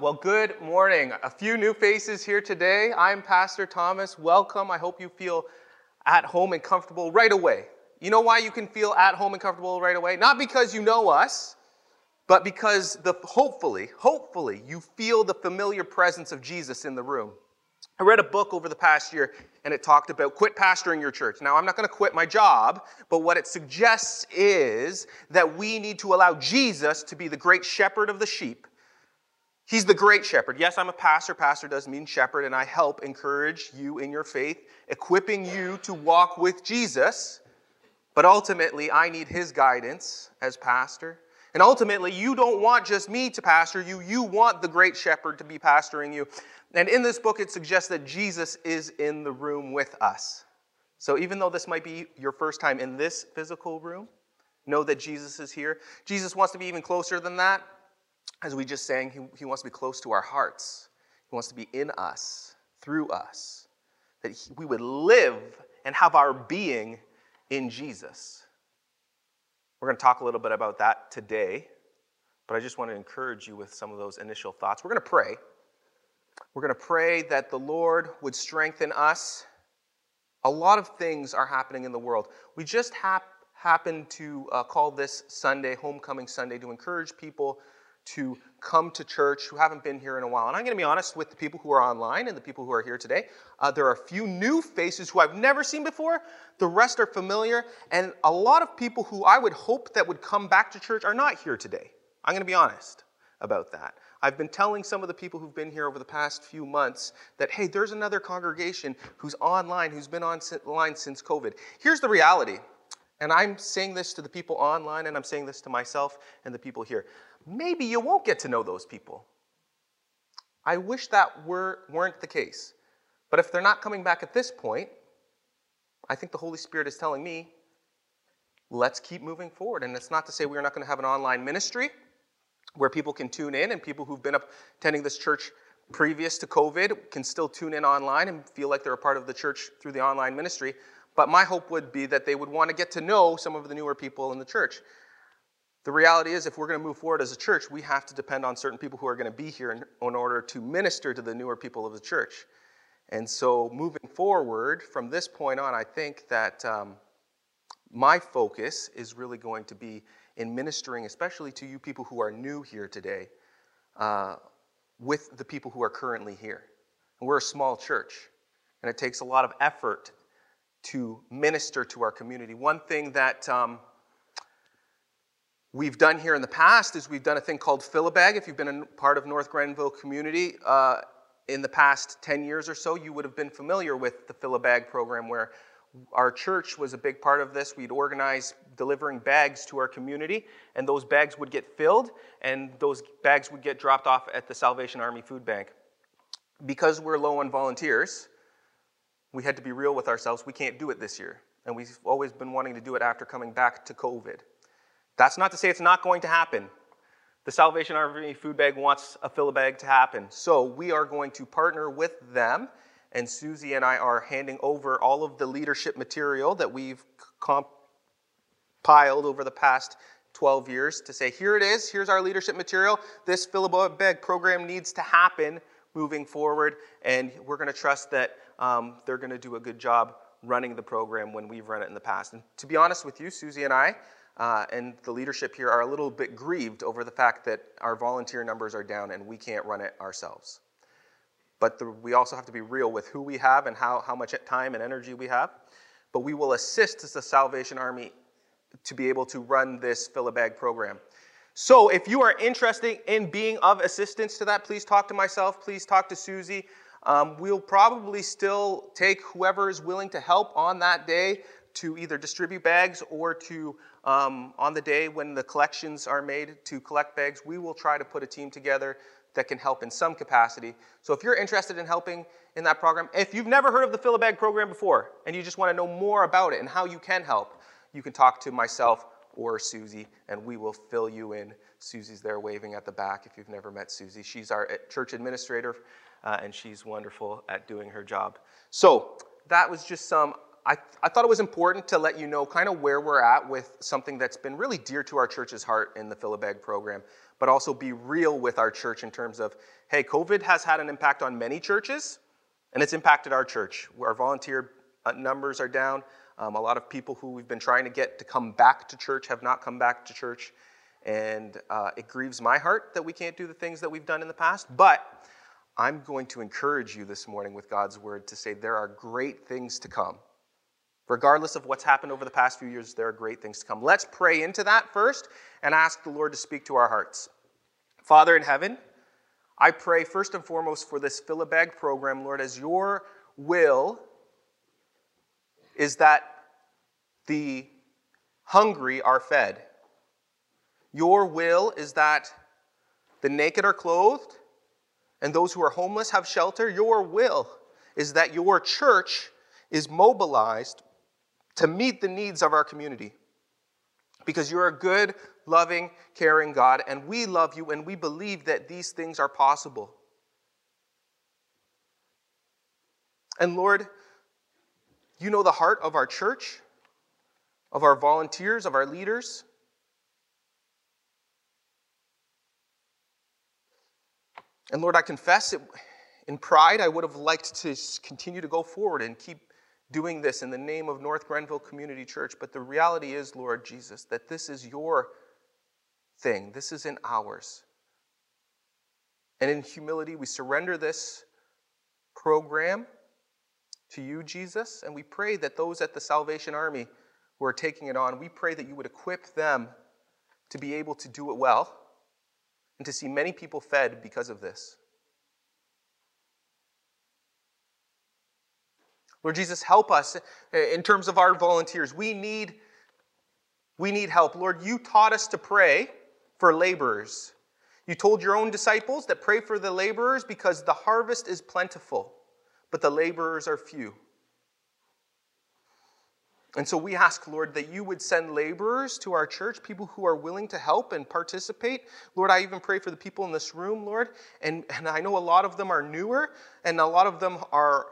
Well, good morning. A few new faces here today. I'm Pastor Thomas. Welcome. I hope you feel at home and comfortable right away. You know why you can feel at home and comfortable right away? Not because you know us, but because the hopefully, hopefully you feel the familiar presence of Jesus in the room. I read a book over the past year and it talked about quit pastoring your church. Now, I'm not going to quit my job, but what it suggests is that we need to allow Jesus to be the great shepherd of the sheep. He's the great shepherd. Yes, I'm a pastor. Pastor does mean shepherd, and I help encourage you in your faith, equipping you to walk with Jesus. But ultimately, I need his guidance as pastor. And ultimately, you don't want just me to pastor you, you want the great shepherd to be pastoring you. And in this book, it suggests that Jesus is in the room with us. So even though this might be your first time in this physical room, know that Jesus is here. Jesus wants to be even closer than that. As we just sang, he, he wants to be close to our hearts, He wants to be in us, through us, that he, we would live and have our being in Jesus. We're going to talk a little bit about that today, but I just want to encourage you with some of those initial thoughts. We're going to pray. We're going to pray that the Lord would strengthen us. A lot of things are happening in the world. We just hap- happen to uh, call this Sunday Homecoming Sunday to encourage people to come to church who haven't been here in a while. And I'm going to be honest with the people who are online and the people who are here today. Uh, there are a few new faces who I've never seen before. The rest are familiar. And a lot of people who I would hope that would come back to church are not here today. I'm going to be honest about that. I've been telling some of the people who've been here over the past few months that, hey, there's another congregation who's online, who's been online since COVID. Here's the reality, and I'm saying this to the people online, and I'm saying this to myself and the people here. Maybe you won't get to know those people. I wish that were, weren't the case. But if they're not coming back at this point, I think the Holy Spirit is telling me, let's keep moving forward. And it's not to say we're not going to have an online ministry where people can tune in and people who've been attending this church previous to COVID can still tune in online and feel like they're a part of the church through the online ministry. But my hope would be that they would want to get to know some of the newer people in the church. The reality is, if we're going to move forward as a church, we have to depend on certain people who are going to be here in, in order to minister to the newer people of the church. And so, moving forward from this point on, I think that um, my focus is really going to be in ministering, especially to you people who are new here today, uh, with the people who are currently here. And we're a small church, and it takes a lot of effort to minister to our community. One thing that um, we've done here in the past is we've done a thing called Fill-A-Bag. If you've been a part of North Grenville community uh, in the past 10 years or so, you would have been familiar with the Fill-A-Bag program where our church was a big part of this. We'd organize delivering bags to our community, and those bags would get filled, and those bags would get dropped off at the Salvation Army Food Bank. Because we're low on volunteers, we had to be real with ourselves. We can't do it this year, and we've always been wanting to do it after coming back to COVID. That's not to say it's not going to happen. The Salvation Army Food bag wants a Fill-A-Bag to happen, so we are going to partner with them and Susie and I are handing over all of the leadership material that we've compiled over the past 12 years to say, here it is, here's our leadership material. This Fill-A-Bag program needs to happen moving forward, and we're going to trust that um, they're going to do a good job running the program when we've run it in the past. And to be honest with you, Susie and I, uh, and the leadership here are a little bit grieved over the fact that our volunteer numbers are down and we can't run it ourselves. But the, we also have to be real with who we have and how, how much time and energy we have. But we will assist as the Salvation Army to be able to run this Fill-A-Bag program. So if you are interested in being of assistance to that, please talk to myself, please talk to Susie. Um, we'll probably still take whoever is willing to help on that day to either distribute bags or to, um, on the day when the collections are made, to collect bags. We will try to put a team together that can help in some capacity. So if you're interested in helping in that program, if you've never heard of the Fill-A-Bag program before and you just want to know more about it and how you can help, you can talk to myself or Susie and we will fill you in. Susie's there waving at the back if you've never met Susie. She's our church administrator uh, and she's wonderful at doing her job. So that was just some I, I thought it was important to let you know kind of where we're at with something that's been really dear to our church's heart in the Fill-A-Bag program, but also be real with our church in terms of, hey, COVID has had an impact on many churches, and it's impacted our church. Our volunteer uh, numbers are down. Um, a lot of people who we've been trying to get to come back to church have not come back to church. And uh, it grieves my heart that we can't do the things that we've done in the past. But I'm going to encourage you this morning with God's word to say there are great things to come. Regardless of what's happened over the past few years, there are great things to come. Let's pray into that first and ask the Lord to speak to our hearts. Father in heaven, I pray first and foremost for this Fill-A-Bag program, Lord, as your will is that the hungry are fed. Your will is that the naked are clothed and those who are homeless have shelter. Your will is that your church is mobilized to meet the needs of our community. Because you're a good, loving, caring God, and we love you and we believe that these things are possible. And Lord, you know the heart of our church, of our volunteers, of our leaders. And Lord, I confess it in pride, I would have liked to continue to go forward and keep doing this in the name of North Grenville Community Church. But the reality is, Lord Jesus, that this is your thing, this isn't ours. And in humility, we surrender this program to you, Jesus, and we pray that those at the Salvation Army who are taking it on, we pray that you would equip them to be able to do it well and to see many people fed because of this. Lord Jesus, help us in terms of our volunteers. We need, we need help. Lord, you taught us to pray for laborers. You told your own disciples that pray for the laborers because the harvest is plentiful, but the laborers are few. And so we ask, Lord, that you would send laborers to our church, people who are willing to help and participate. Lord, I even pray for the people in this room, Lord. And, and I know a lot of them are newer, and a lot of them are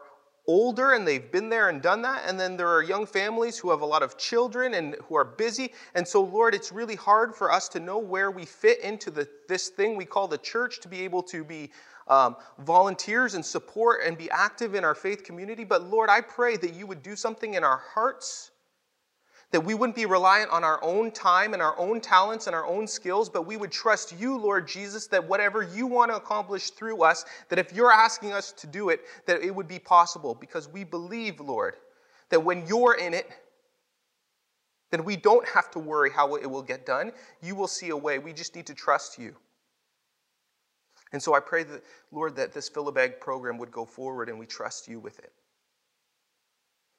older and they've been there and done that. And then there are young families who have a lot of children and who are busy. And so, Lord, it's really hard for us to know where we fit into the, this thing we call the church to be able to be um, volunteers and support and be active in our faith community. But Lord, I pray that you would do something in our hearts, that we wouldn't be reliant on our own time and our own talents and our own skills, but we would trust you, Lord Jesus, that whatever you want to accomplish through us, that if you're asking us to do it, that it would be possible because we believe, Lord, that when you're in it, then we don't have to worry how it will get done. You will see a way. We just need to trust you. And so I pray that, Lord, that this Fill-A-Bag program would go forward and we trust you with it.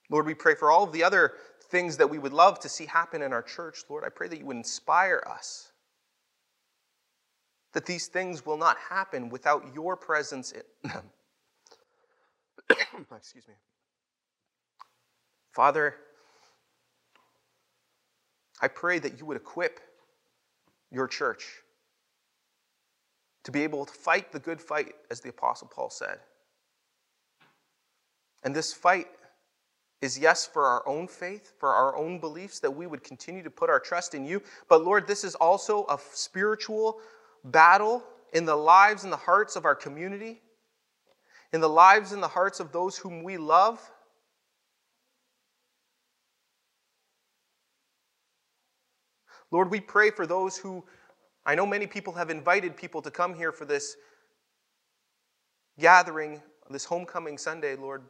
Lord, we pray for all of the other things that we would love to see happen in our church. Lord, I pray that you would inspire us. That these things will not happen without your presence in them. Excuse me. Father, I pray that you would equip your church to be able to fight the good fight, as the Apostle Paul said. And this fight is yes, for our own faith, for our own beliefs, that we would continue to put our trust in you. But Lord, this is also a spiritual battle in the lives and the hearts of our community, in the lives and the hearts of those whom we love. Lord, we pray for those who I know many people have invited people to come here for this gathering, this homecoming Sunday, Lord,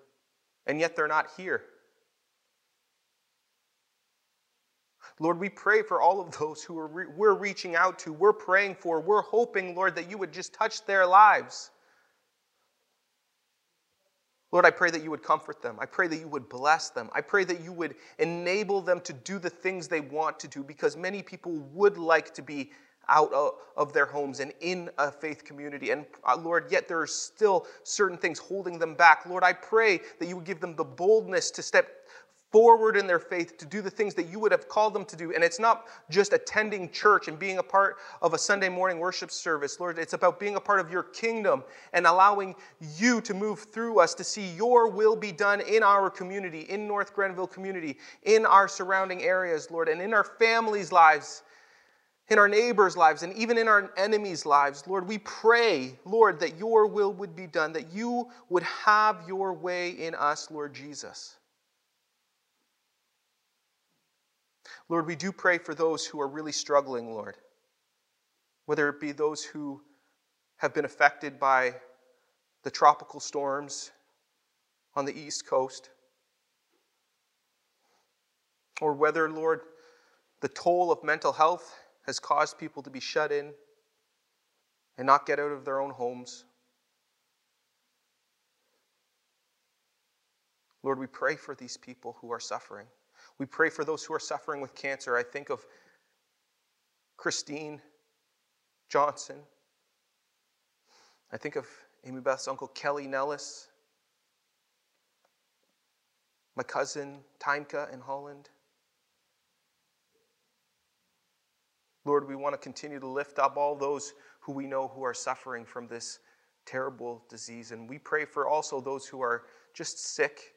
and yet they're not here. Lord, we pray for all of those who re- we're reaching out to, we're praying for, we're hoping, Lord, that you would just touch their lives. Lord, I pray that you would comfort them. I pray that you would bless them. I pray that you would enable them to do the things they want to do because many people would like to be out of their homes and in a faith community. And uh, Lord, yet there are still certain things holding them back. Lord, I pray that you would give them the boldness to step forward in their faith to do the things that you would have called them to do. And it's not just attending church and being a part of a Sunday morning worship service, Lord. It's about being a part of your kingdom and allowing you to move through us to see your will be done in our community, in North Grenville community, in our surrounding areas, Lord, and in our families' lives. In our neighbors' lives and even in our enemies' lives, Lord, we pray, Lord, that your will would be done, that you would have your way in us, Lord Jesus. Lord, we do pray for those who are really struggling, Lord. Whether it be those who have been affected by the tropical storms on the East Coast, or whether, Lord, the toll of mental health has caused people to be shut in and not get out of their own homes. Lord, we pray for these people who are suffering. We pray for those who are suffering with cancer. I think of Christine Johnson. I think of Amy Beth's uncle Kelly Nellis. My cousin Timeka in Holland. Lord, we want to continue to lift up all those who we know who are suffering from this terrible disease. And we pray for also those who are just sick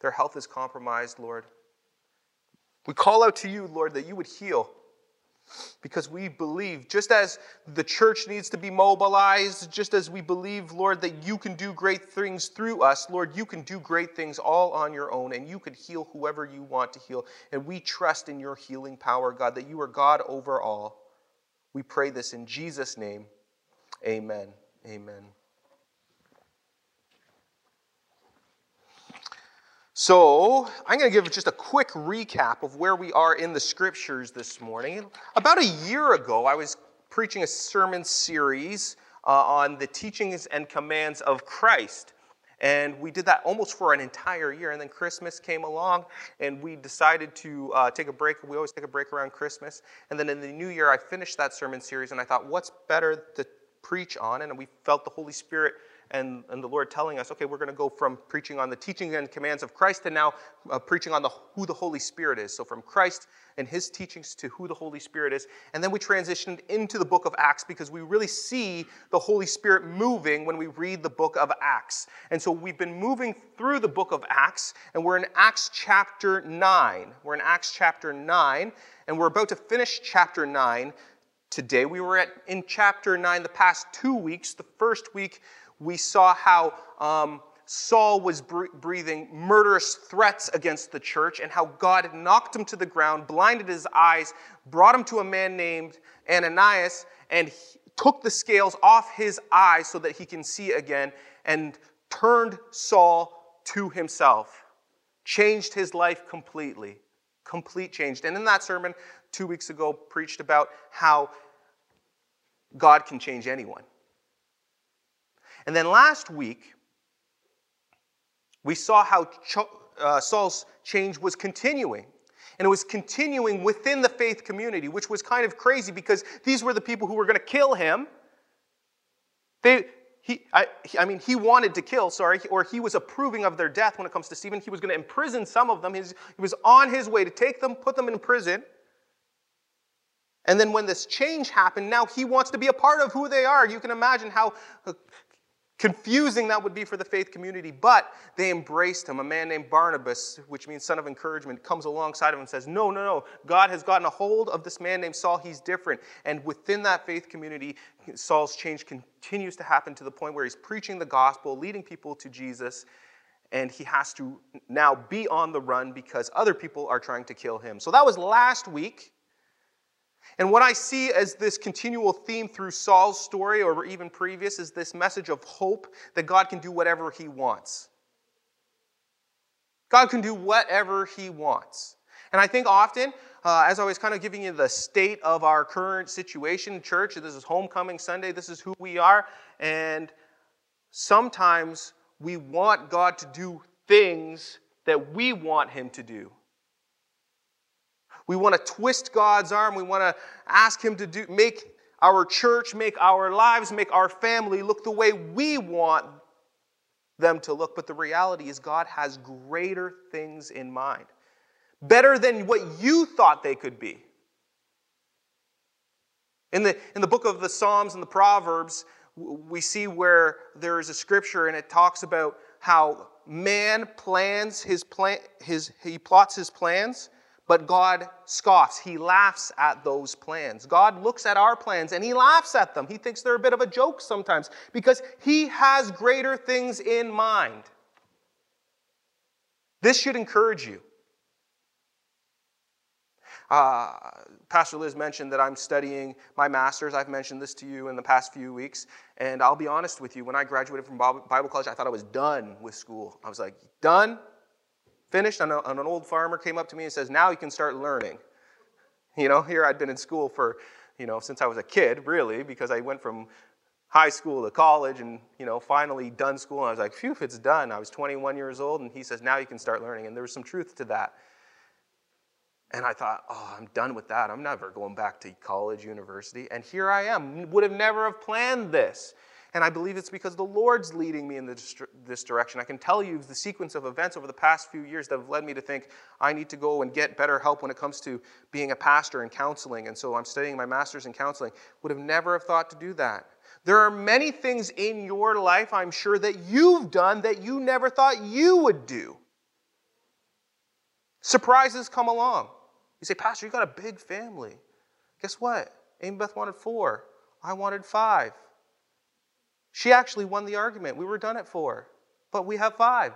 their health is compromised, Lord. We call out to you, Lord, that you would heal because we believe, just as the church needs to be mobilized, just as we believe, Lord, that you can do great things through us, Lord, you can do great things all on your own, and you can heal whoever you want to heal. And we trust in your healing power, God, that you are God over all. We pray this in Jesus' name. Amen. Amen. So, I'm going to give just a quick recap of where we are in the scriptures this morning. About a year ago, I was preaching a sermon series uh, on the teachings and commands of Christ. And we did that almost for an entire year. And then Christmas came along, and we decided to uh, take a break. We always take a break around Christmas. And then in the new year, I finished that sermon series, and I thought, what's better to preach on? And we felt the Holy Spirit and, and the Lord telling us, okay, we're going to go from preaching on the teaching and commands of Christ to now uh, preaching on the, who the Holy Spirit is. So from Christ and his teachings to who the Holy Spirit is. And then we transitioned into the book of Acts because we really see the Holy Spirit moving when we read the book of Acts. And so we've been moving through the book of Acts, and we're in Acts chapter 9. We're in Acts chapter 9, and we're about to finish chapter 9 today. We were at, in chapter 9 the past two weeks. The first week, we saw how um, Saul was breathing murderous threats against the church and how God knocked him to the ground, blinded his eyes, brought him to a man named Ananias, and took the scales off his eyes so that he can see again, and turned Saul to himself, changed his life completely. Complete changed. And in that sermon, two weeks ago, preached about how God can change anyone. And then last week, we saw how uh, Saul's change was continuing. And it was continuing within the faith community, which was kind of crazy because these were the people who were going to kill him. They, he, I, I, mean, he wanted to kill, sorry, or he was approving of their death when it comes to Stephen. He was going to imprison some of them. His, he was on his way to take them, put them in prison. And then when this change happened, now he wants to be a part of who they are. You can imagine how confusing that would be for the faith community, but they embraced him. A man named Barnabas, which means son of encouragement, comes alongside of him and says, No, no, no. God has gotten a hold of this man named Saul. He's different. And within that faith community, Saul's change continues to happen to the point where he's preaching the gospel, leading people to Jesus, and he has to now be on the run because other people are trying to kill him. So that was last week. And what I see as this continual theme through Saul's story, or even previous, is this message of hope that God can do whatever he wants. God can do whatever he wants. And I think often, uh, as I was kind of giving you the state of our current situation church, this is homecoming Sunday, this is who we are, and sometimes we want God to do things that we want him to do. We want to twist God's arm. We want to ask Him to do, make our church, make our lives, make our family look the way we want them to look. But the reality is, God has greater things in mind, better than what you thought they could be. In the, in the book of the Psalms and the Proverbs, we see where there is a scripture and it talks about how man plans his plan, his, he plots his plans, but God scoffs. He laughs at those plans. God looks at our plans and he laughs at them. He thinks they're a bit of a joke sometimes because he has greater things in mind. This should encourage you. Uh, Pastor Liz mentioned that I'm studying my master's. I've mentioned this to you in the past few weeks. And I'll be honest with you, when I graduated from Bible college, I thought I was done with school. I was like, done, finished. And an old farmer came up to me and says, now you can start learning. You know, here I'd been in school for, you know, since I was a kid, really, because I went from high school to college and, you know, finally done school. And I was like, phew, it's done. I was 21 years old. And he says, now you can start learning. And there was some truth to that. And I thought, oh, I'm done with that. I'm never going back to college, university. And here I am. Would have never have planned this. And I believe it's because the Lord's leading me in this direction. I can tell you the sequence of events over the past few years that have led me to think I need to go and get better help when it comes to being a pastor and counseling. And so I'm studying my master's in counseling. Would have never have thought to do that. There are many things in your life, I'm sure, that you've done that you never thought you would do. Surprises come along. You say, Pastor, you got a big family. Guess what? Amy Beth wanted four. I wanted five. She actually won the argument. We were done at four, but we have five.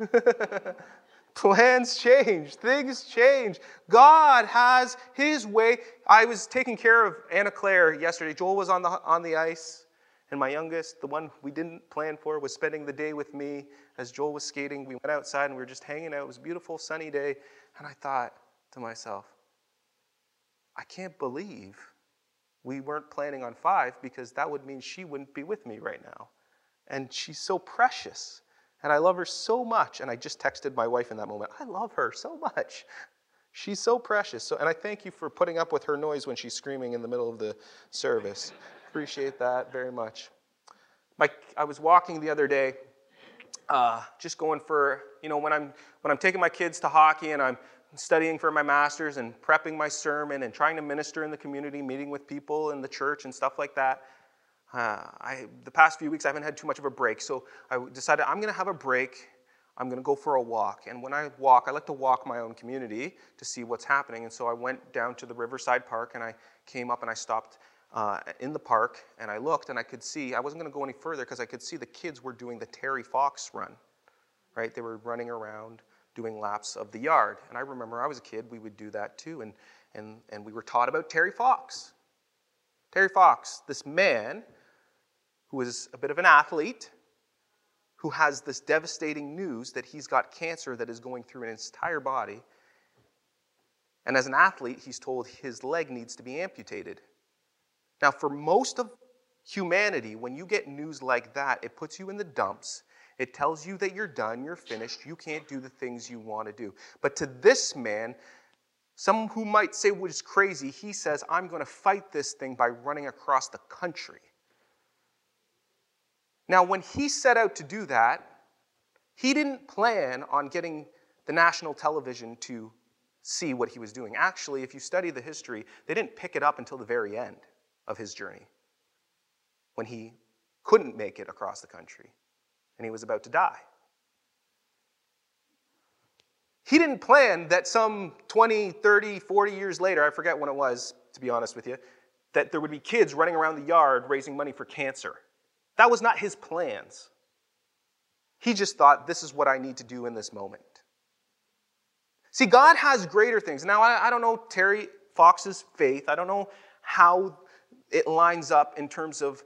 Plans change, things change. God has His way. I was taking care of Anna Claire yesterday. Joel was on the, on the ice, and my youngest, the one we didn't plan for, was spending the day with me as Joel was skating. We went outside and we were just hanging out. It was a beautiful sunny day, and I thought, to myself, I can't believe we weren't planning on five because that would mean she wouldn't be with me right now. And she's so precious. And I love her so much. And I just texted my wife in that moment I love her so much. She's so precious. So, and I thank you for putting up with her noise when she's screaming in the middle of the service. Appreciate that very much. My, I was walking the other day, uh, just going for, you know, when I'm, when I'm taking my kids to hockey and I'm studying for my master's and prepping my sermon and trying to minister in the community, meeting with people in the church and stuff like that. Uh, I, the past few weeks, I haven't had too much of a break, so I decided I'm going to have a break. I'm going to go for a walk. And when I walk, I like to walk my own community to see what's happening. And so I went down to the Riverside Park and I came up and I stopped uh, in the park and I looked and I could see, I wasn't going to go any further because I could see the kids were doing the Terry Fox run, right? They were running around doing laps of the yard. And I remember I was a kid, we would do that too. And, and, and we were taught about Terry Fox. Terry Fox, this man who is a bit of an athlete, who has this devastating news that he's got cancer that is going through his entire body. And as an athlete, he's told his leg needs to be amputated. Now, for most of humanity, when you get news like that, it puts you in the dumps it tells you that you're done, you're finished, you can't do the things you want to do. But to this man, some who might say was crazy, he says, I'm going to fight this thing by running across the country. Now, when he set out to do that, he didn't plan on getting the national television to see what he was doing. Actually, if you study the history, they didn't pick it up until the very end of his journey when he couldn't make it across the country and he was about to die. He didn't plan that some 20, 30, 40 years later, I forget when it was, to be honest with you, that there would be kids running around the yard raising money for cancer. That was not his plans. He just thought, this is what I need to do in this moment. See, God has greater things. Now, I, I don't know Terry Fox's faith. I don't know how it lines up in terms of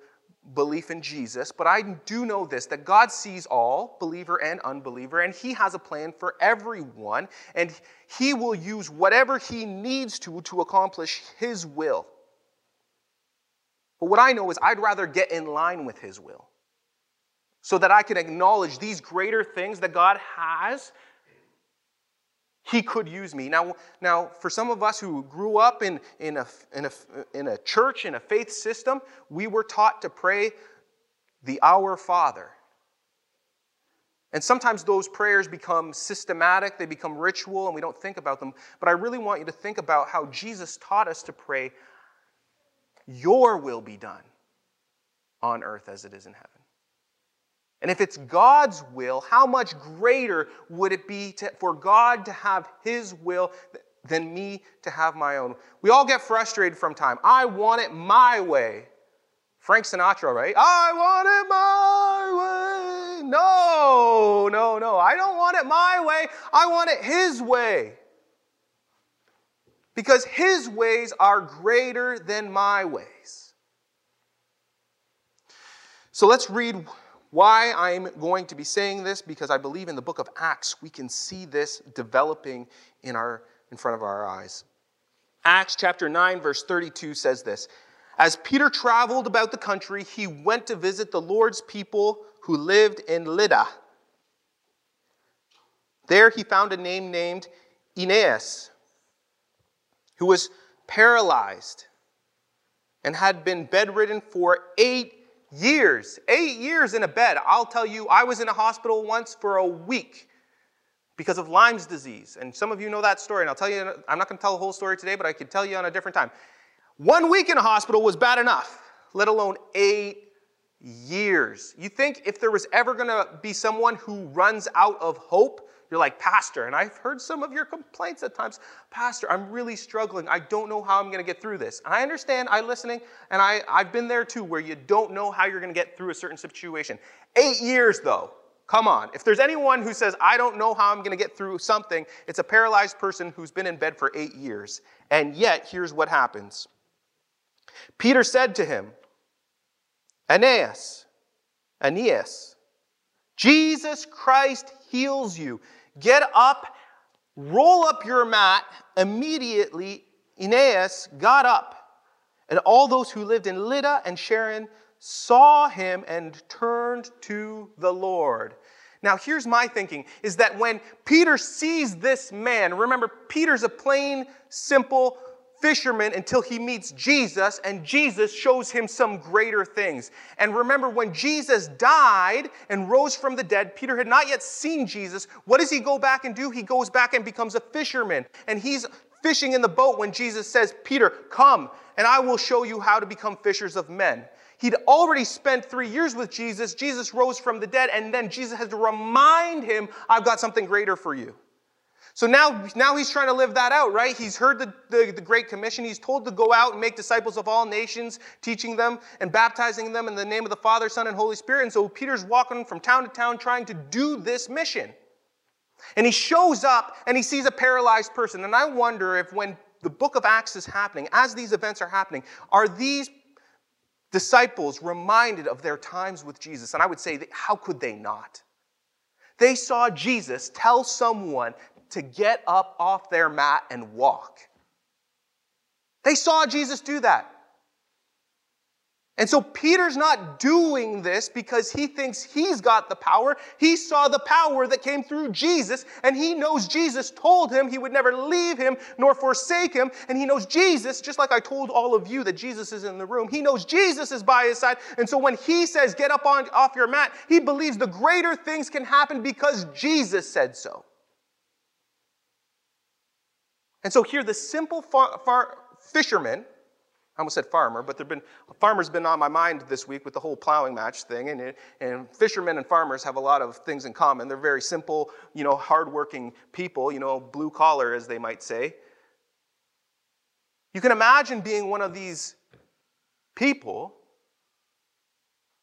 belief in Jesus, but I do know this that God sees all, believer and unbeliever, and He has a plan for everyone, and He will use whatever He needs to to accomplish His will. But what I know is I'd rather get in line with His will so that I can acknowledge these greater things that God has he could use me. Now, now for some of us who grew up in, in, a, in, a, in a church, in a faith system, we were taught to pray the Our Father. And sometimes those prayers become systematic, they become ritual, and we don't think about them. But I really want you to think about how Jesus taught us to pray, Your will be done on earth as it is in heaven. And if it's God's will, how much greater would it be to, for God to have His will than me to have my own? We all get frustrated from time. I want it my way. Frank Sinatra, right? I want it my way. No, no, no. I don't want it my way. I want it His way. Because His ways are greater than my ways. So let's read why I'm going to be saying this, because I believe in the book of Acts we can see this developing in, our, in front of our eyes. Acts chapter 9, verse 32 says this As Peter traveled about the country, he went to visit the Lord's people who lived in Lydda. There he found a name named Aeneas, who was paralyzed and had been bedridden for eight years, eight years in a bed. I'll tell you, I was in a hospital once for a week because of Lyme's disease. And some of you know that story, and I'll tell you, I'm not going to tell the whole story today, but I could tell you on a different time. One week in a hospital was bad enough, let alone eight years. You think if there was ever going to be someone who runs out of hope, you're like, Pastor, and I've heard some of your complaints at times. Pastor, I'm really struggling. I don't know how I'm going to get through this. And I understand, I'm listening, and I, I've been there too, where you don't know how you're going to get through a certain situation. Eight years, though. Come on. If there's anyone who says, I don't know how I'm going to get through something, it's a paralyzed person who's been in bed for eight years. And yet, here's what happens Peter said to him, Aeneas, Aeneas, Jesus Christ heals you. Get up, roll up your mat. Immediately, Aeneas got up, and all those who lived in Lydda and Sharon saw him and turned to the Lord. Now, here's my thinking is that when Peter sees this man, remember, Peter's a plain, simple, fisherman until he meets Jesus, and Jesus shows him some greater things. And remember, when Jesus died and rose from the dead, Peter had not yet seen Jesus. What does he go back and do? He goes back and becomes a fisherman. And he's fishing in the boat when Jesus says, Peter, come, and I will show you how to become fishers of men. He'd already spent three years with Jesus. Jesus rose from the dead, and then Jesus has to remind him, I've got something greater for you. So now, now he's trying to live that out, right? He's heard the, the, the, Great Commission. He's told to go out and make disciples of all nations, teaching them and baptizing them in the name of the Father, Son, and Holy Spirit. And so Peter's walking from town to town trying to do this mission. And he shows up and he sees a paralyzed person. And I wonder if when the book of Acts is happening, as these events are happening, are these disciples reminded of their times with Jesus? And I would say, how could they not? They saw Jesus tell someone to get up off their mat and walk. They saw Jesus do that. And so Peter's not doing this because he thinks he's got the power. He saw the power that came through Jesus, and he knows Jesus told him he would never leave him nor forsake him. And he knows Jesus, just like I told all of you that Jesus is in the room, he knows Jesus is by his side. And so when he says, Get up on, off your mat, he believes the greater things can happen because Jesus said so. And so here, the simple far, far, fisherman, I almost said farmer, but there've been farmers been on my mind this week with the whole plowing match thing, and, and fishermen and farmers have a lot of things in common. They're very simple, you know, hardworking people, you know, blue collar, as they might say. You can imagine being one of these people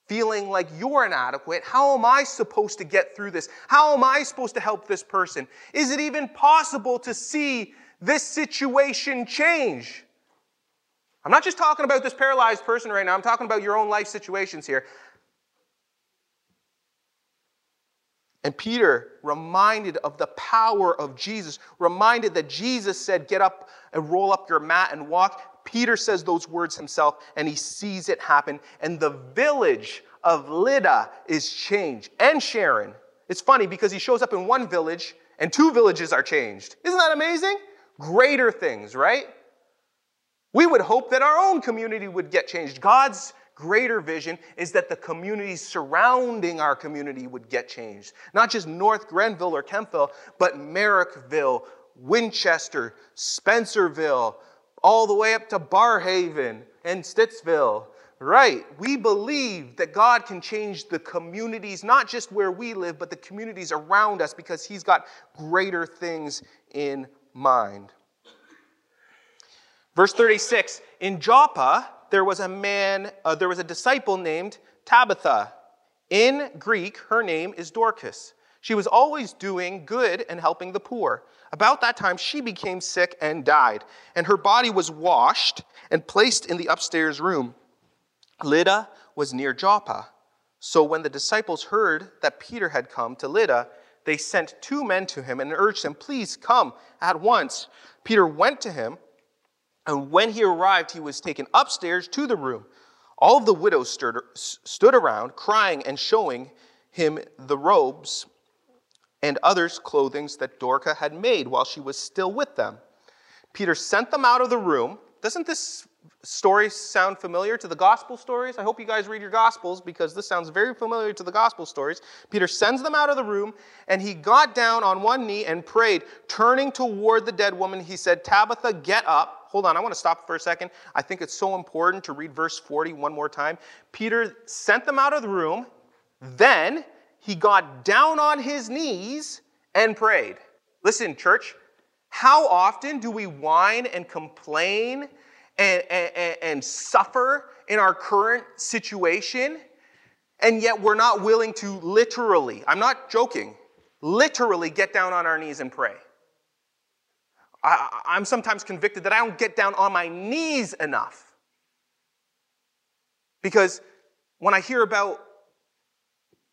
feeling like you're inadequate. How am I supposed to get through this? How am I supposed to help this person? Is it even possible to see this situation change? I'm not just talking about this paralyzed person right now, I'm talking about your own life situations here. And Peter, reminded of the power of Jesus, reminded that Jesus said, Get up and roll up your mat and walk. Peter says those words himself, and he sees it happen. And the village of Lydda is changed. And Sharon. It's funny because he shows up in one village, and two villages are changed. Isn't that amazing? Greater things, right? We would hope that our own community would get changed. God's greater vision is that the communities surrounding our community would get changed. Not just North Grenville or Kemptville, but Merrickville, Winchester, Spencerville, all the way up to Barrhaven and Stittsville. Right. We believe that God can change the communities, not just where we live, but the communities around us because He's got greater things in mind. Verse 36 In Joppa, there was a man, uh, there was a disciple named Tabitha. In Greek, her name is Dorcas. She was always doing good and helping the poor. About that time, she became sick and died, and her body was washed and placed in the upstairs room. Lydda was near Joppa. So when the disciples heard that Peter had come to Lydda, they sent two men to him and urged him, Please come at once. Peter went to him, and when he arrived, he was taken upstairs to the room. All of the widows stood, around, crying and showing him the robes and others' clothings that Dorcas had made while she was still with them. Peter sent them out of the room. Doesn't this story sound familiar to the gospel stories? I hope you guys read your gospels because this sounds very familiar to the gospel stories. Peter sends them out of the room and he got down on one knee and prayed. Turning toward the dead woman, he said, Tabitha, get up. Hold on, I want to stop for a second. I think it's so important to read verse 40 one more time. Peter sent them out of the room. Then he got down on his knees and prayed. Listen, church, how often do we whine and complain and, and, and suffer in our current situation, and yet we're not willing to literally, I'm not joking, literally get down on our knees and pray. I, I'm sometimes convicted that I don't get down on my knees enough. Because when I hear about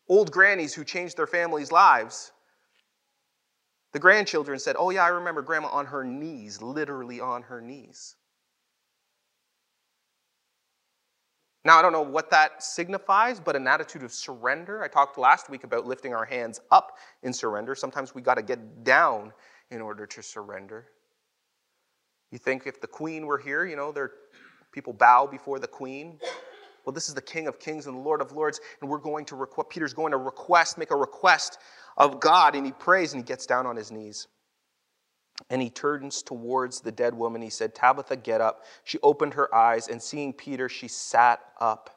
old grannies who changed their families' lives, the grandchildren said, Oh, yeah, I remember grandma on her knees, literally on her knees. Now, I don't know what that signifies, but an attitude of surrender. I talked last week about lifting our hands up in surrender. Sometimes we got to get down in order to surrender. You think if the queen were here, you know, there people bow before the queen. Well, this is the King of Kings and the Lord of Lords, and we're going to request, Peter's going to request, make a request of God, and he prays and he gets down on his knees. And he turns towards the dead woman. He said, Tabitha, get up. She opened her eyes, and seeing Peter, she sat up.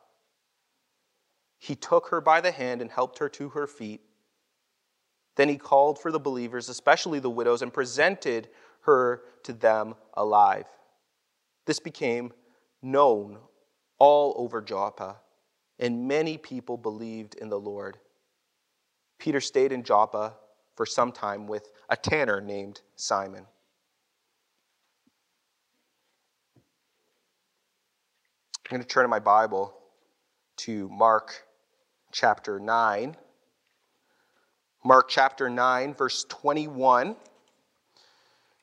He took her by the hand and helped her to her feet. Then he called for the believers, especially the widows, and presented her to them alive. This became known all over Joppa, and many people believed in the Lord. Peter stayed in Joppa for some time with a tanner named Simon. I'm going to turn in my Bible to Mark chapter 9. Mark chapter 9, verse 21.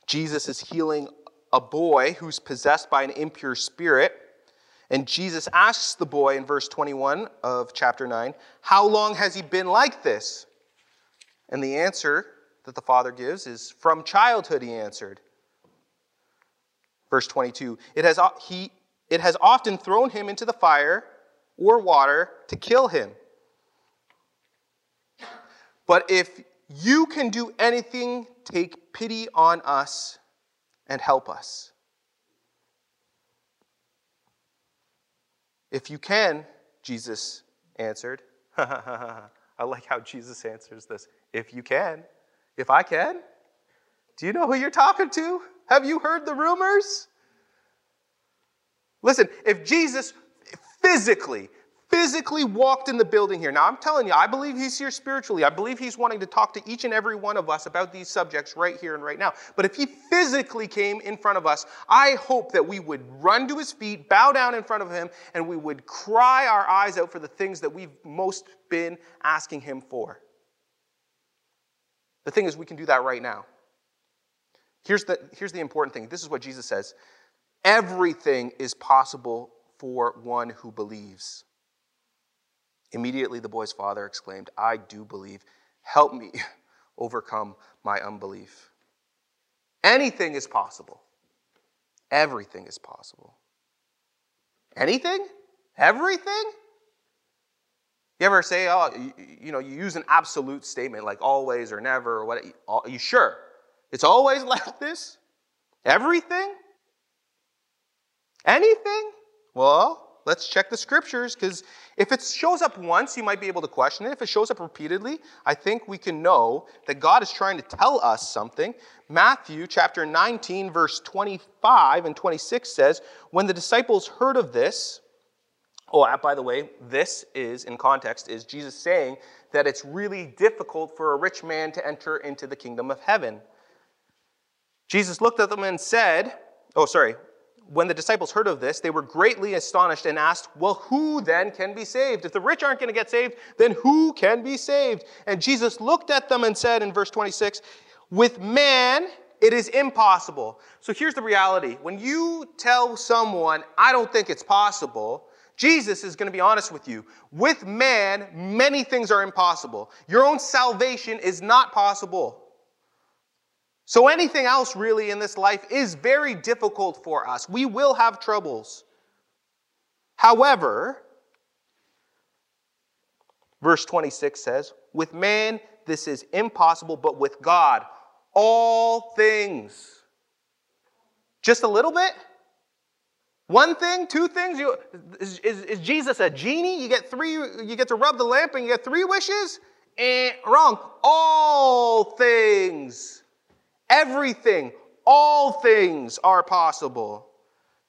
Jesus is healing a boy who's possessed by an impure spirit. And Jesus asks the boy in verse 21 of chapter 9, How long has he been like this? And the answer that the father gives is from childhood, he answered. Verse 22 it has, he, it has often thrown him into the fire or water to kill him. But if you can do anything, take pity on us and help us. If you can, Jesus answered. I like how Jesus answers this. If you can. If I can. Do you know who you're talking to? Have you heard the rumors? Listen, if Jesus physically, physically walked in the building here, now I'm telling you, I believe he's here spiritually. I believe he's wanting to talk to each and every one of us about these subjects right here and right now. But if he physically came in front of us, I hope that we would run to his feet, bow down in front of him, and we would cry our eyes out for the things that we've most been asking him for. The thing is, we can do that right now. Here's the, here's the important thing this is what Jesus says everything is possible for one who believes. Immediately, the boy's father exclaimed, I do believe. Help me overcome my unbelief. Anything is possible. Everything is possible. Anything? Everything? You ever say, oh, you, you, know, you use an absolute statement like always or never or what? Are you sure? It's always like this? Everything? Anything? Well, let's check the scriptures because if it shows up once, you might be able to question it. If it shows up repeatedly, I think we can know that God is trying to tell us something. Matthew chapter 19, verse 25 and 26 says, When the disciples heard of this, Oh, uh, by the way, this is, in context, is Jesus saying that it's really difficult for a rich man to enter into the kingdom of heaven. Jesus looked at them and said, Oh, sorry. When the disciples heard of this, they were greatly astonished and asked, Well, who then can be saved? If the rich aren't going to get saved, then who can be saved? And Jesus looked at them and said in verse 26, With man, it is impossible. So here's the reality. When you tell someone, I don't think it's possible, Jesus is going to be honest with you. With man, many things are impossible. Your own salvation is not possible. So, anything else really in this life is very difficult for us. We will have troubles. However, verse 26 says, With man, this is impossible, but with God, all things. Just a little bit? One thing, two things. You, is, is, is, Jesus a genie? You get three. You get to rub the lamp and you get three wishes. Eh, wrong. All things, everything, all things are possible.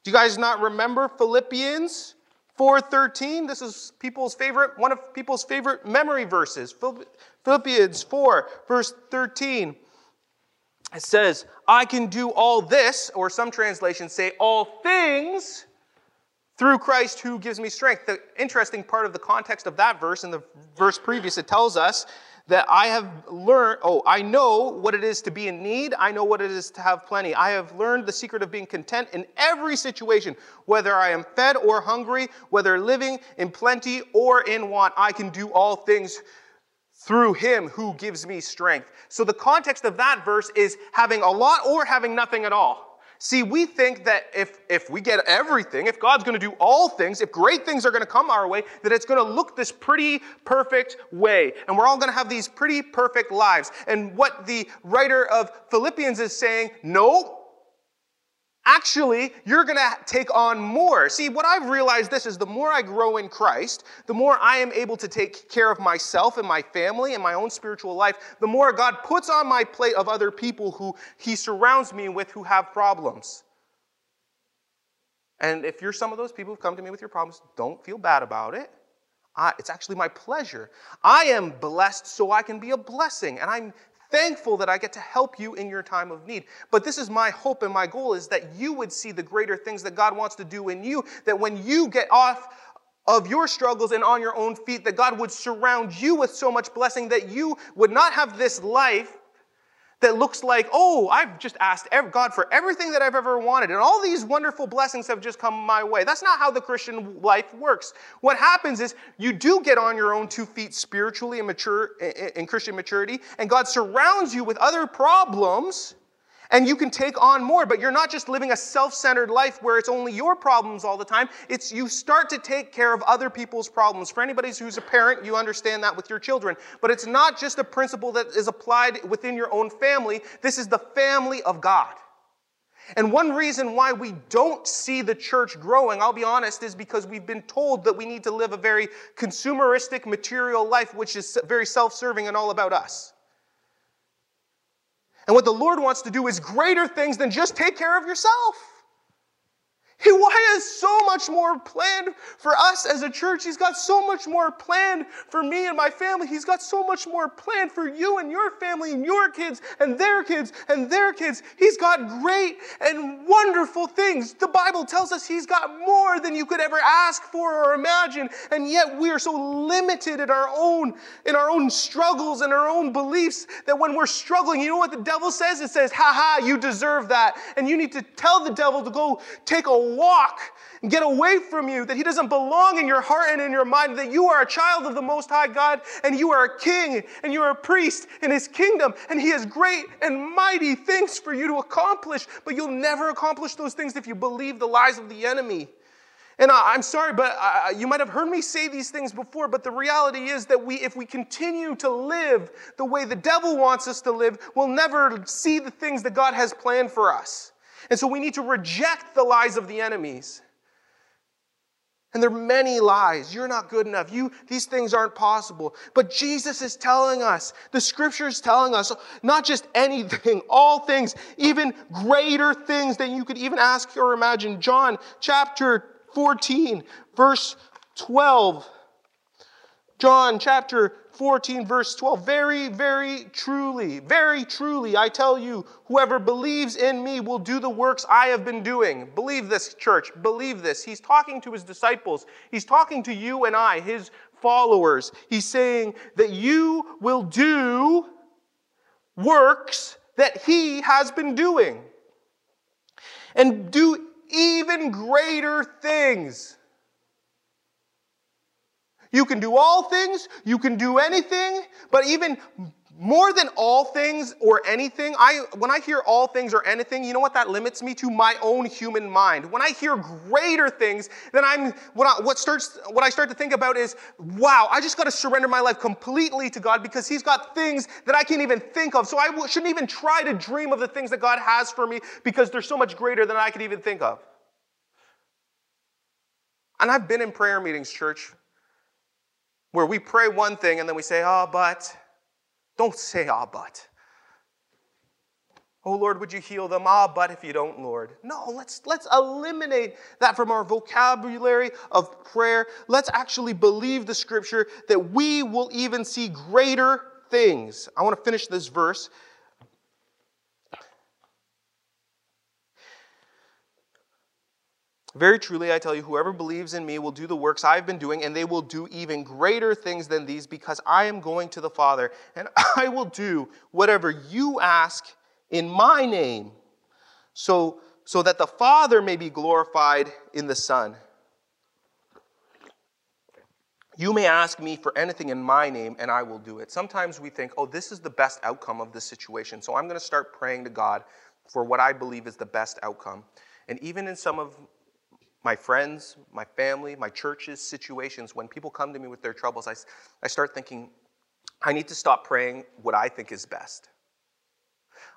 Do you guys not remember Philippians 4:13? This is people's favorite, one of people's favorite memory verses. Philippians 4, verse 13 it says, I can do all this, or some translations say all things through Christ who gives me strength. The interesting part of the context of that verse, and the verse previous, it tells us that I have learned, oh, I know what it is to be in need. I know what it is to have plenty. I have learned the secret of being content in every situation, whether I am fed or hungry, whether living in plenty or in want. I can do all things through him who gives me strength. So the context of that verse is having a lot or having nothing at all. See, we think that if, if we get everything, if God's going to do all things, if great things are going to come our way, that it's going to look this pretty perfect way. And we're all going to have these pretty perfect lives. And what the writer of Philippians is saying, no, actually, you're going to take on more. See, what I've realized this is the more I grow in Christ, the more I am able to take care of myself and my family and my own spiritual life, the more God puts on my plate of other people who He surrounds me with who have problems. And if you're some of those people who've come to me with your problems, don't feel bad about it. I, it's actually my pleasure. I am blessed so I can be a blessing. And I'm thankful that I get to help you in your time of need. But this is my hope and my goal is that you would see the greater things that God wants to do in you, that when you get off of your struggles and on your own feet, that God would surround you with so much blessing that you would not have this life that looks like, oh, I've just asked God for everything that I've ever wanted, and all these wonderful blessings have just come my way. That's not how the Christian life works. What happens is you do get on your own two feet spiritually and mature in Christian maturity, and God surrounds you with other problems and you can take on more, but you're not just living a self centered life where it's only your problems all the time. It's you start to take care of other people's problems. For anybody who's a parent, you understand that with your children. But it's not just a principle that is applied within your own family, this is the family of God. And one reason why we don't see the church growing, I'll be honest, is because we've been told that we need to live a very consumeristic, material life, which is very self serving and all about us. And what the Lord wants to do is greater things than just take care of yourself. He has much more planned for us as a church. He's got so much more planned for me and my family. He's got so much more planned for you and your family and your kids and their kids and their kids. He's got great and wonderful things. The Bible tells us He's got more than you could ever ask for or imagine. And yet we are so limited in our own in our own struggles and our own beliefs that when we're struggling, you know what the devil says? It says, "Ha ha, you deserve that." And you need to tell the devil to go take a walk and get away from you, that He doesn't belong in your heart and in your mind, that you are a child of the Most High God and you are a king and you are a priest in His kingdom and He has great and mighty things for you to accomplish, but you'll never accomplish those things if you believe the lies of the enemy. And I, am sorry, but I, you might have heard me say these things before, but the reality is that we, if we continue to live the way the devil wants us to live, we'll never see the things that God has planned for us. And so we need to reject the lies of the enemies. And there are many lies. You're not good enough. You, these things aren't possible. But Jesus is telling us, the scripture is telling us, not just anything, all things, even greater things than you could even ask or imagine. John chapter 14, verse 12. John chapter 14, verse 12. Very, very truly, very truly, I tell you, whoever believes in me will do the works I have been doing. Believe this, church. Believe this. He's talking to his disciples. He's talking to you and I, his followers. He's saying that you will do works that he has been doing. And do even greater things. You can do all things, you can do anything, but even more than all things or anything, I, when I hear all things or anything, you know what that limits me to? My own human mind. When I hear greater things, then I'm, what I, what starts, what I start to think about is, wow, I just got to surrender my life completely to God because He's got things that I can't even think of. So I w- shouldn't even try to dream of the things that God has for me because they're so much greater than I could even think of. And I've been in prayer meetings, church, where we pray one thing and then we say, oh, but. Don't say, ah, but. Oh Lord, would you heal them? Ah, but if you don't, Lord. No, let's let's eliminate that from our vocabulary of prayer. Let's actually believe the scripture that we will even see greater things. I want to finish this verse Very truly, I tell you, whoever believes in me will do the works I've been doing, and they will do even greater things than these, because I am going to the Father, and I will do whatever you ask in my name, so, so that the Father may be glorified in the Son. You may ask me for anything in my name, and I will do it. Sometimes we think, oh, this is the best outcome of this situation, so I'm going to start praying to God for what I believe is the best outcome. And even in some of my friends, my family, my churches, situations, when people come to me with their troubles, I, I start thinking, I need to stop praying what I think is best.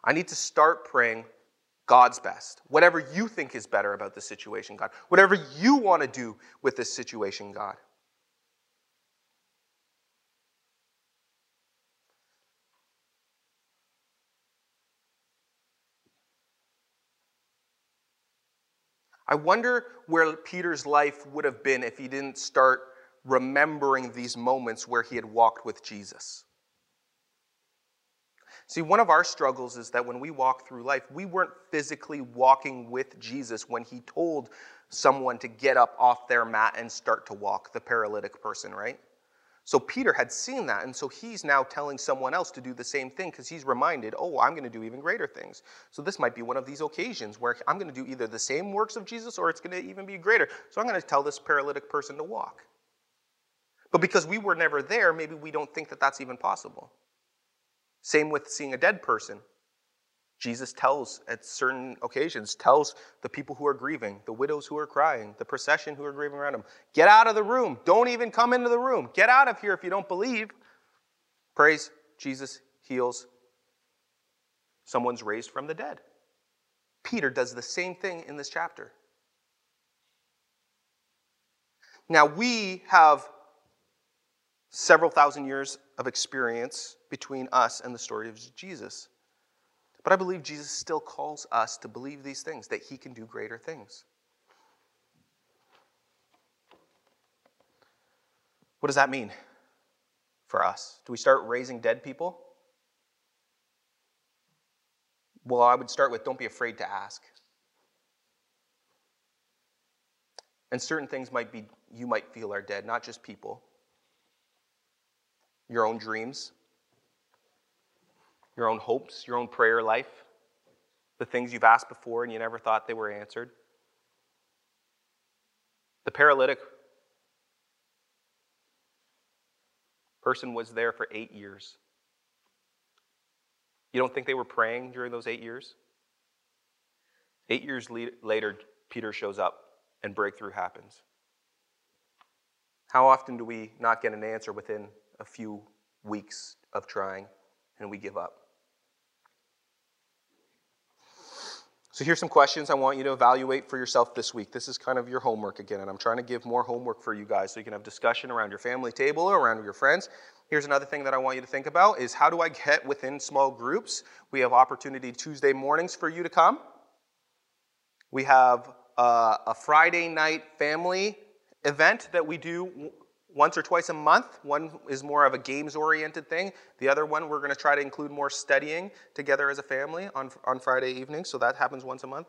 I need to start praying God's best. Whatever you think is better about the situation, God. Whatever you want to do with this situation, God. I wonder where Peter's life would have been if he didn't start remembering these moments where he had walked with Jesus. See, one of our struggles is that when we walk through life, we weren't physically walking with Jesus when he told someone to get up off their mat and start to walk, the paralytic person, right? So Peter had seen that, and so he's now telling someone else to do the same thing because he's reminded, oh, I'm going to do even greater things. So this might be one of these occasions where I'm going to do either the same works of Jesus or it's going to even be greater. So I'm going to tell this paralytic person to walk. But because we were never there, maybe we don't think that that's even possible. Same with seeing a dead person. Jesus tells at certain occasions, tells the people who are grieving, the widows who are crying, the procession who are grieving around him, get out of the room. Don't even come into the room. Get out of here if you don't believe. Praise Jesus heals. Someone's raised from the dead. Peter does the same thing in this chapter. Now, we have several thousand years of experience between us and the story of Jesus. But I believe Jesus still calls us to believe these things, that he can do greater things. What does that mean for us? Do we start raising dead people? Well, I would start with don't be afraid to ask. And certain things might be you might feel are dead, not just people. Your own dreams, your own hopes, your own prayer life, the things you've asked before and you never thought they were answered. The paralytic person was there for eight years. You don't think they were praying during those eight years? Eight years later, Peter shows up and breakthrough happens. How often do we not get an answer within a few weeks of trying and we give up? So here's some questions I want you to evaluate for yourself this week. This is kind of your homework again, and I'm trying to give more homework for you guys so you can have discussion around your family table or around your friends. Here's another thing that I want you to think about is how do I get within small groups? We have opportunity Tuesday mornings for you to come. We have uh, a Friday night family event that we do once or twice a month. One is more of a games oriented thing. The other one, we're going to try to include more studying together as a family on, on Friday evenings. So that happens once a month.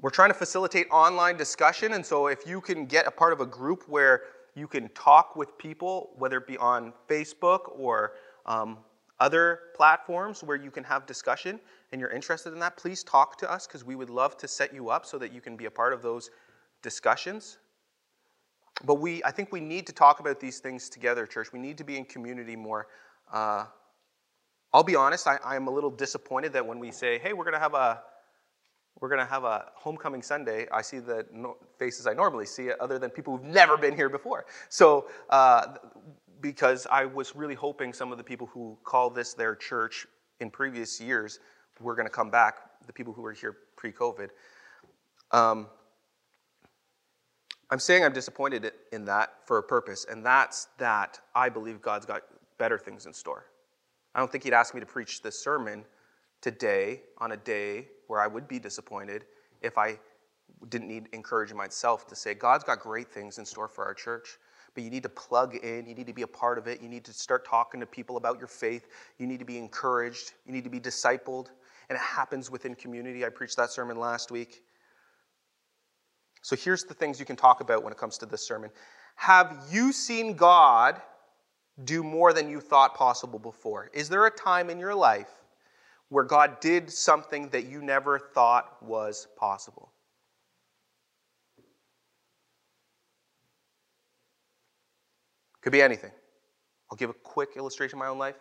We're trying to facilitate online discussion. And so if you can get a part of a group where you can talk with people, whether it be on Facebook or um, other platforms where you can have discussion and you're interested in that, please talk to us because we would love to set you up so that you can be a part of those discussions. But we, I think we need to talk about these things together, church. We need to be in community more. Uh, I'll be honest, I, I'm a little disappointed that when we say, hey, we're going to have a we're going to have a homecoming Sunday. I see the no- faces I normally see, other than people who've never been here before. So, uh, because I was really hoping some of the people who call this their church in previous years were going to come back, the people who were here pre COVID. Um, I'm saying I'm disappointed in that for a purpose, and that's that I believe God's got better things in store. I don't think He'd ask me to preach this sermon today on a day where I would be disappointed if I didn't need encouraging myself to say, God's got great things in store for our church. But you need to plug in, you need to be a part of it, you need to start talking to people about your faith, you need to be encouraged, you need to be discipled. And it happens within community. I preached that sermon last week. So here's the things you can talk about when it comes to this sermon. Have you seen God do more than you thought possible before? Is there a time in your life where God did something that you never thought was possible? Could be anything. I'll give a quick illustration of my own life.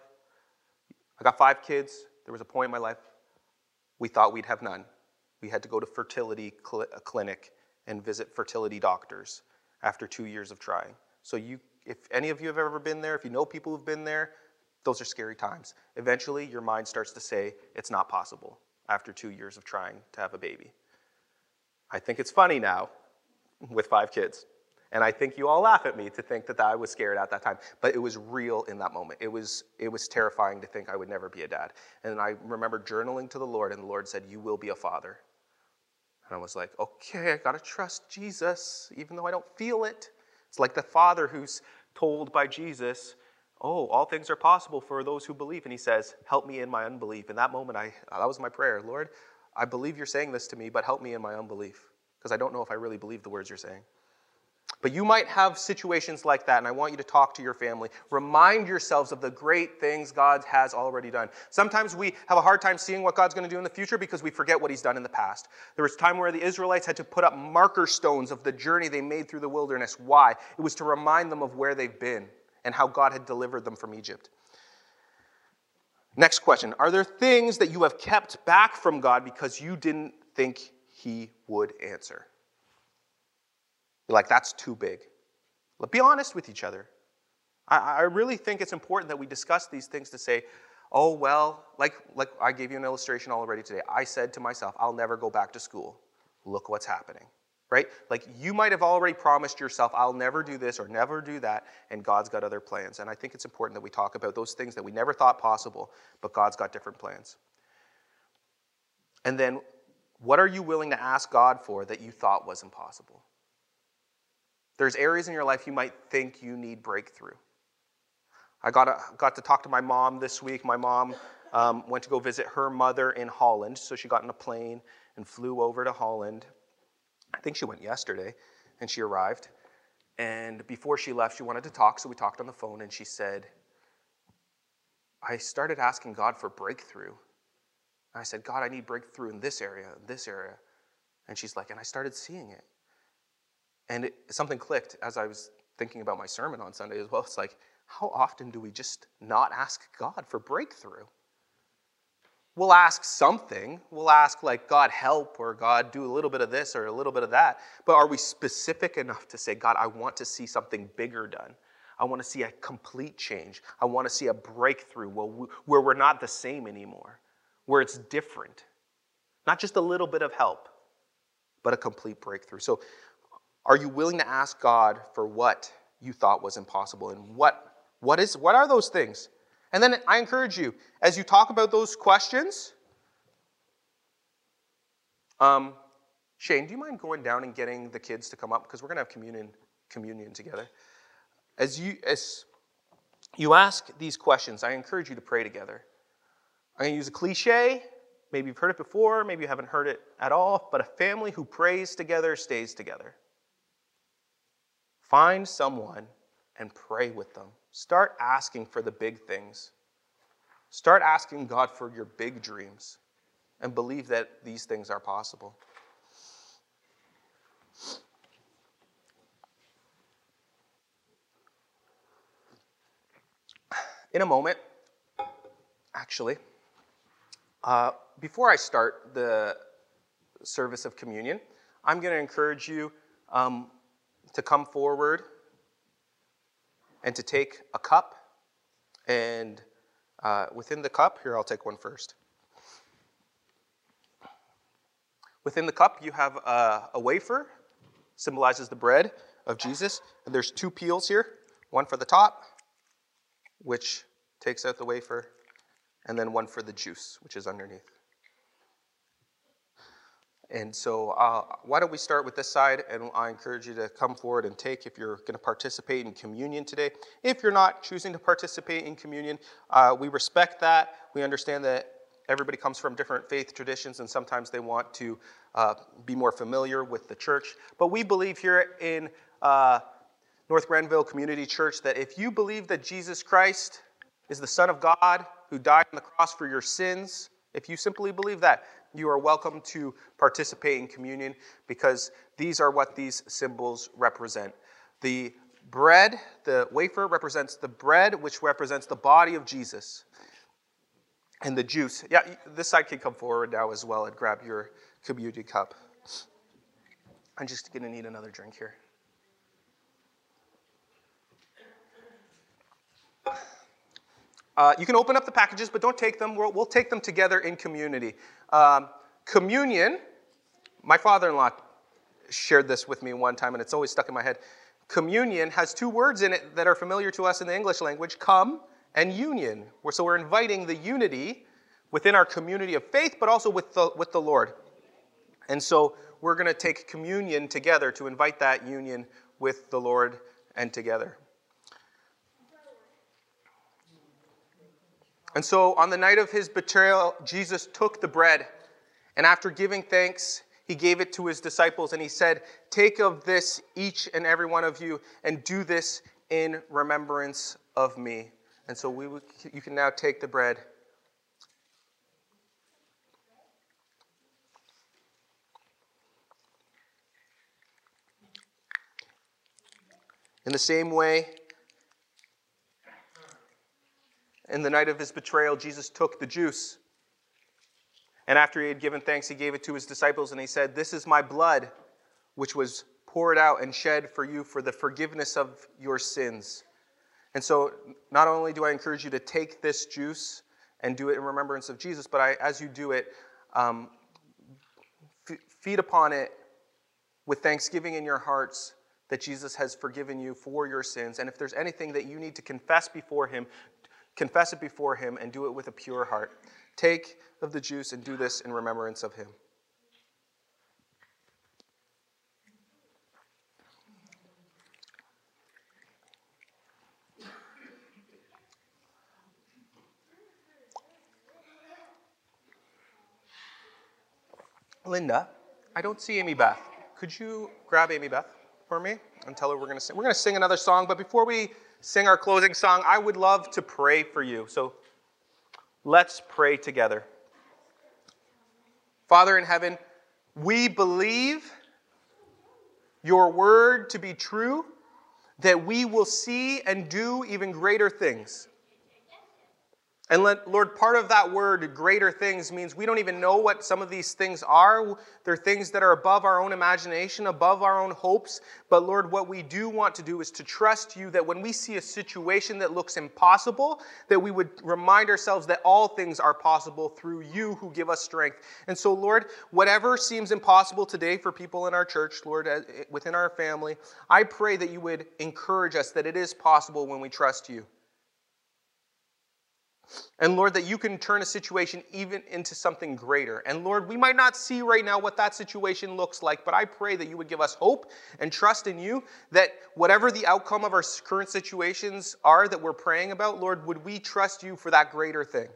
I got five kids. There was a point in my life we thought we'd have none. We had to go to fertility cl- clinic and visit fertility doctors after two years of trying. So, you, if any of you have ever been there, if you know people who've been there, those are scary times. Eventually, your mind starts to say, it's not possible after two years of trying to have a baby. I think it's funny now with five kids. And I think you all laugh at me to think that I was scared at that time. But it was real in that moment. It was, it was terrifying to think I would never be a dad. And I remember journaling to the Lord, and the Lord said, You will be a father. And I was like, okay, I got to trust Jesus, even though I don't feel it. It's like the father who's told by Jesus, oh, all things are possible for those who believe. And he says, help me in my unbelief. In that moment, I, that was my prayer. Lord, I believe you're saying this to me, but help me in my unbelief, because I don't know if I really believe the words you're saying. But you might have situations like that, and I want you to talk to your family. Remind yourselves of the great things God has already done. Sometimes we have a hard time seeing what God's going to do in the future because we forget what He's done in the past. There was a time where the Israelites had to put up marker stones of the journey they made through the wilderness. Why? It was to remind them of where they've been and how God had delivered them from Egypt. Next question Are there things that you have kept back from God because you didn't think He would answer? You're like, that's too big. But be honest with each other. I, I really think it's important that we discuss these things to say, oh, well, like, like I gave you an illustration already today. I said to myself, I'll never go back to school. Look what's happening, right? Like you might have already promised yourself, I'll never do this or never do that, and God's got other plans. And I think it's important that we talk about those things that we never thought possible, but God's got different plans. And then, what are you willing to ask God for that you thought was impossible? There's areas in your life you might think you need breakthrough. I got, a, got to talk to my mom this week. My mom um, went to go visit her mother in Holland, so she got in a plane and flew over to Holland. I think she went yesterday, and she arrived. And before she left, she wanted to talk, so we talked on the phone, and she said, I started asking God for breakthrough. And I said, God, I need breakthrough in this area, in this area. And she's like, and I started seeing it. And it, something clicked as I was thinking about my sermon on Sunday as well. It's like, how often do we just not ask God for breakthrough? we'll ask something. We'll ask, like, God, help, or God, do a little bit of this or a little bit of that. But are we specific enough to say, God, I want to see something bigger done? I want to see a complete change. I want to see a breakthrough where we're not the same anymore, where it's different. Not just a little bit of help, but a complete breakthrough. So, are you willing to ask God for what you thought was impossible? And what, what, is, what are those things? And then I encourage you, as you talk about those questions, um, Shane, do you mind going down and getting the kids to come up? Because we're going to have communion, communion together. As you, as you ask these questions, I encourage you to pray together. I'm going to use a cliche. Maybe you've heard it before, maybe you haven't heard it at all, but a family who prays together stays together. Find someone and pray with them. Start asking for the big things. Start asking God for your big dreams and believe that these things are possible. in a moment, actually, uh, before I start the service of communion, I'm going to encourage you um, to come forward and to take a cup. And uh, within the cup, here, I'll take one first. Within the cup, you have a, a wafer, symbolizes the bread of Jesus. And there's two peels here one for the top which takes out the wafer, and then one for the juice, which is underneath. And so, uh, why don't we start with this side? And I encourage you to come forward and take if you're going to participate in communion today. If you're not choosing to participate in communion, uh, we respect that. We understand that everybody comes from different faith traditions, and sometimes they want to uh, be more familiar with the church. But we believe here in uh, North Grenville Community Church that if you believe that Jesus Christ is the Son of God who died on the cross for your sins, if you simply believe that, you are welcome to participate in communion because these are what these symbols represent. The bread, the wafer represents the bread, which represents the body of Jesus. And the juice, yeah, this side can come forward now as well and grab your communion cup. I'm just going to need another drink here. Uh, you can open up the packages, but don't take them. We'll, we'll take them together in community. Um, communion, my father in law shared this with me one time, and it's always stuck in my head. Communion has two words in it that are familiar to us in the English language come and union. So we're inviting the unity within our community of faith, but also with the, with the Lord. And so we're going to take communion together to invite that union with the Lord and together. And so on the night of his betrayal, Jesus took the bread, and after giving thanks, he gave it to his disciples, and he said, Take of this, each and every one of you, and do this in remembrance of me. And so we, you can now take the bread. In the same way, in the night of his betrayal, Jesus took the juice. And after he had given thanks, he gave it to his disciples and he said, This is my blood, which was poured out and shed for you for the forgiveness of your sins. And so, not only do I encourage you to take this juice and do it in remembrance of Jesus, but I, as you do it, um, f- feed upon it with thanksgiving in your hearts that Jesus has forgiven you for your sins. And if there's anything that you need to confess before Him, Confess it before him and do it with a pure heart. Take of the juice and do this in remembrance of him. Linda, I don't see Amy Beth. Could you grab Amy Beth for me and tell her we're going to sing? We're going to sing another song, but before we sing our closing song, I would love to pray for you. So let's pray together. Father in heaven, we believe your word to be true, that we will see and do even greater things. And let, Lord, part of that word, greater things, means we don't even know what some of these things are. They're things that are above our own imagination, above our own hopes. But Lord, what we do want to do is to trust you that when we see a situation that looks impossible, that we would remind ourselves that all things are possible through you who give us strength. And so, Lord, whatever seems impossible today for people in our church, Lord, uh, within our family, I pray that you would encourage us that it is possible when we trust you. And Lord, that you can turn a situation even into something greater. And Lord, we might not see right now what that situation looks like, but I pray that you would give us hope and trust in you that whatever the outcome of our current situations are that we're praying about, Lord, would we trust you for that greater thing?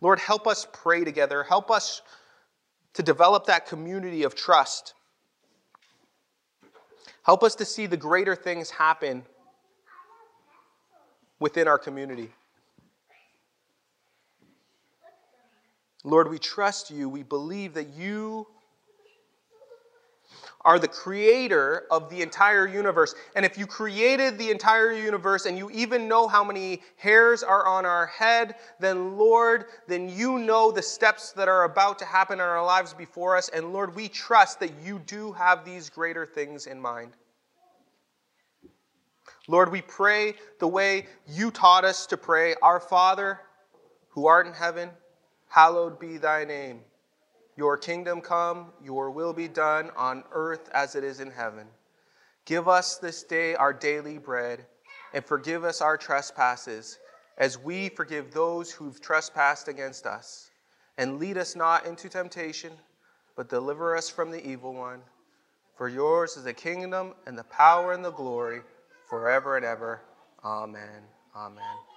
Lord, help us pray together. Help us to develop that community of trust. Help us to see the greater things happen within our community. Lord, we trust you. We believe that you are the creator of the entire universe. And if you created the entire universe and you even know how many hairs are on our head, then Lord, then you know the steps that are about to happen in our lives before us. And Lord, we trust that you do have these greater things in mind. Lord, we pray the way you taught us to pray Our Father, who art in heaven, hallowed be thy name. Your kingdom come, your will be done on earth as it is in heaven. Give us this day our daily bread, and forgive us our trespasses, as we forgive those who've trespassed against us. And lead us not into temptation, but deliver us from the evil one. For yours is the kingdom, and the power, and the glory forever and ever. Amen. Amen.